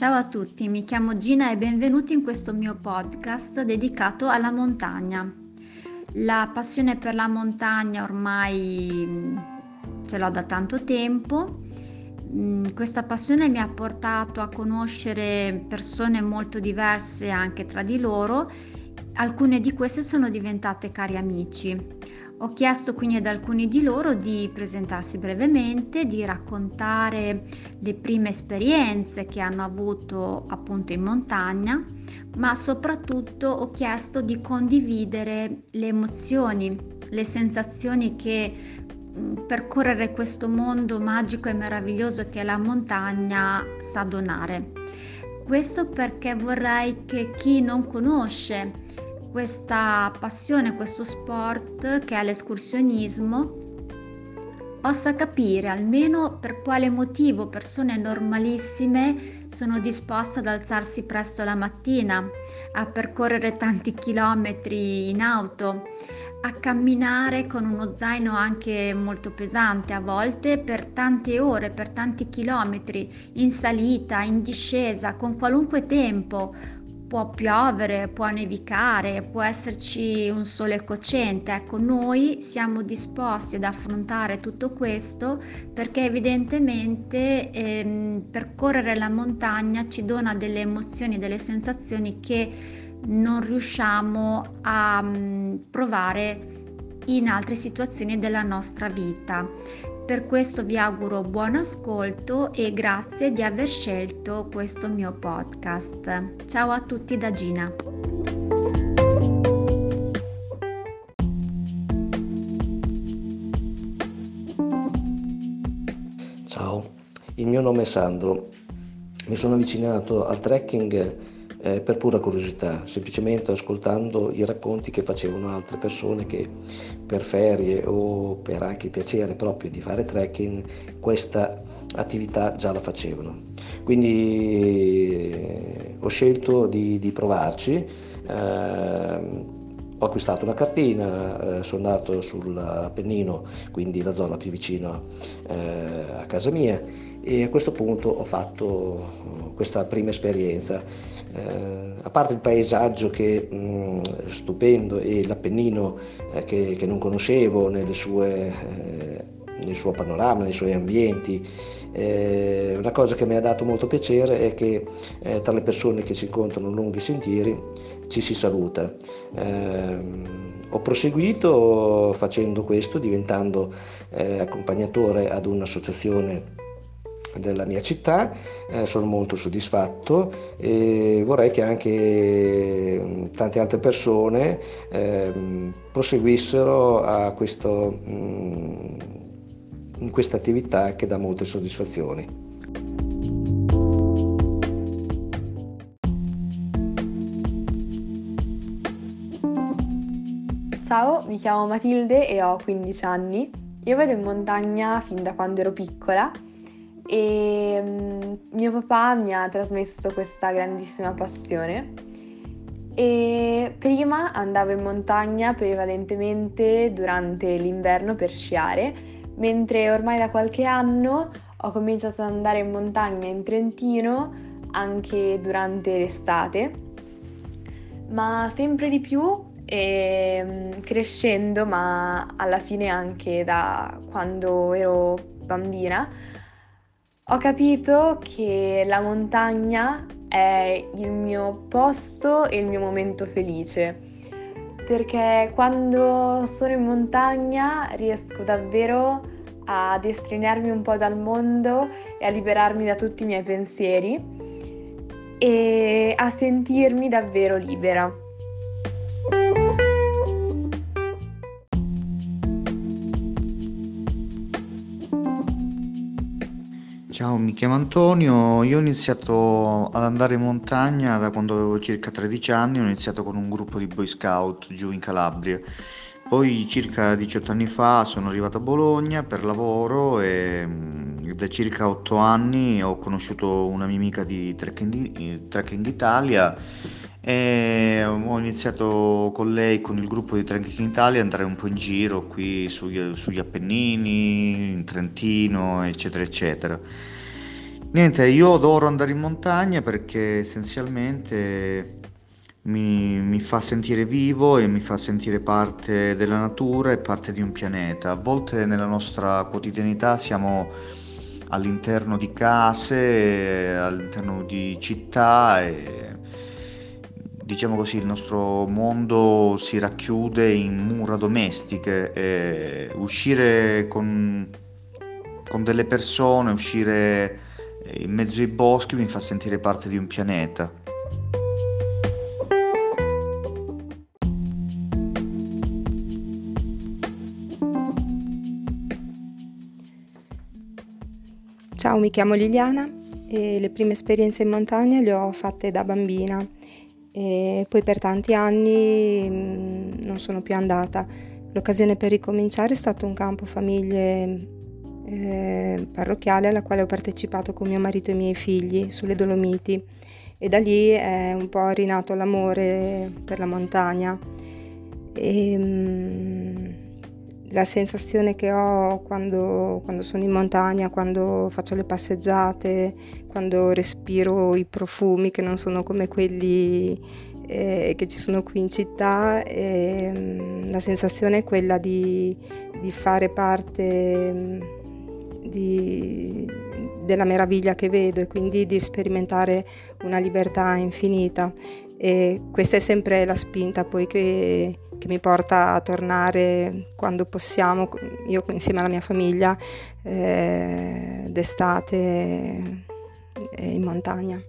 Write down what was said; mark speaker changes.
Speaker 1: Ciao a tutti, mi chiamo Gina e benvenuti in questo mio podcast dedicato alla montagna. La passione per la montagna ormai mm, ce l'ho da tanto tempo. Mm, questa passione mi ha portato a conoscere persone molto diverse anche tra di loro. Alcune di queste sono diventate cari amici. Ho chiesto quindi ad alcuni di loro di presentarsi brevemente, di raccontare le prime esperienze che hanno avuto appunto in montagna, ma soprattutto ho chiesto di condividere le emozioni, le sensazioni che mm, percorrere questo mondo magico e meraviglioso che la montagna sa donare. Questo perché vorrei che chi non conosce questa passione, questo sport che è l'escursionismo, possa capire almeno per quale motivo persone normalissime sono disposte ad alzarsi presto la mattina, a percorrere tanti chilometri in auto, a camminare con uno zaino anche molto pesante a volte per tante ore, per tanti chilometri, in salita, in discesa, con qualunque tempo, può piovere, può nevicare, può esserci un sole cocente. Ecco, noi siamo disposti ad affrontare tutto questo perché evidentemente ehm, percorrere la montagna ci dona delle emozioni, delle sensazioni che non riusciamo a mh, mm, provare in altre situazioni della nostra vita. Per questo vi auguro buon ascolto e grazie di aver scelto questo mio podcast. Ciao a tutti da Gina.
Speaker 2: Ciao, il mio nome è Sandro. Mi sono avvicinato al trekking eh, per pura curiosità, semplicemente ascoltando i racconti che facevano altre persone che per ferie o per anche piacere proprio di fare trekking questa attività già la facevano. Quindi eh, ho scelto di, di provarci. Eh, ho acquistato una cartina, eh, sono andato sull'Appennino, quindi la zona più vicina eh, a casa mia e a questo punto ho fatto questa prima esperienza. Eh, a parte il paesaggio che è mm, stupendo e l'Appennino eh, che, che, non conoscevo sue, eh, nel suo panorama, nei suoi ambienti, eh, una cosa che mi ha dato molto piacere è che eh, tra le persone che si incontrano lunghi sentieri ci si saluta. Eh, ho proseguito facendo questo, diventando eh, accompagnatore ad un'associazione della mia città, eh, sono molto soddisfatto e vorrei che anche mm, tante altre persone eh, proseguissero a questo, mh, mm, in questa attività che dà molte soddisfazioni.
Speaker 3: Ciao, mi chiamo Matilde e ho 15 anni. Io vado in montagna fin da quando ero piccola e um, mio papà mi ha trasmesso questa grandissima passione. E prima andavo in montagna prevalentemente durante l'inverno per sciare, mentre ormai da qualche anno ho cominciato ad andare in montagna in Trentino anche durante l'estate, ma sempre di più e ehm, crescendo, ma alla fine anche da quando ero bambina, ho capito che la montagna è il mio posto e il mio momento felice. Perché quando sono in montagna riesco davvero ad estraniarmi un po' dal mondo e a liberarmi da tutti i miei pensieri e a sentirmi davvero libera.
Speaker 4: Ciao, mi chiamo Antonio, io ho iniziato ad andare in montagna da quando avevo circa 13 anni, ho iniziato con un gruppo di Boy Scout giù in Calabria. Poi circa 18 anni fa sono arrivato a Bologna per lavoro e mm, da circa 8 anni ho conosciuto una mia amica di Trekking, Trekking Italia e ho iniziato con lei, con il gruppo di Trekking Italia, ad andare un po' in giro qui sugli, sugli Appennini, in Trentino, eccetera, eccetera. Niente, io adoro andare in montagna perché essenzialmente mi, mi fa sentire vivo e mi fa sentire parte della natura e parte di un pianeta. A volte nella nostra quotidianità siamo all'interno di case, all'interno di città e diciamo così il nostro mondo si racchiude in mura domestiche e uscire con, con delle persone, uscire in mezzo ai boschi mi fa sentire parte di un pianeta.
Speaker 5: Ciao, mi chiamo Liliana e le prime esperienze in montagna le ho fatte da bambina e poi per tanti anni mm, non sono più andata. L'occasione per ricominciare è stato un campo famiglie eh, parrocchiale alla quale ho partecipato con mio marito e i miei figli sulle Dolomiti e da lì è un po' rinato l'amore per la montagna. E, mh, mm, la sensazione che ho quando, quando, sono in montagna, quando faccio le passeggiate, quando respiro i profumi che non sono come quelli eh, che ci sono qui in città, eh, la sensazione è quella di, di fare parte di, della meraviglia che vedo e quindi di sperimentare una libertà infinita. E questa è sempre la spinta poi che, che mi porta a tornare quando possiamo, io insieme alla mia famiglia, eh, d'estate in montagna.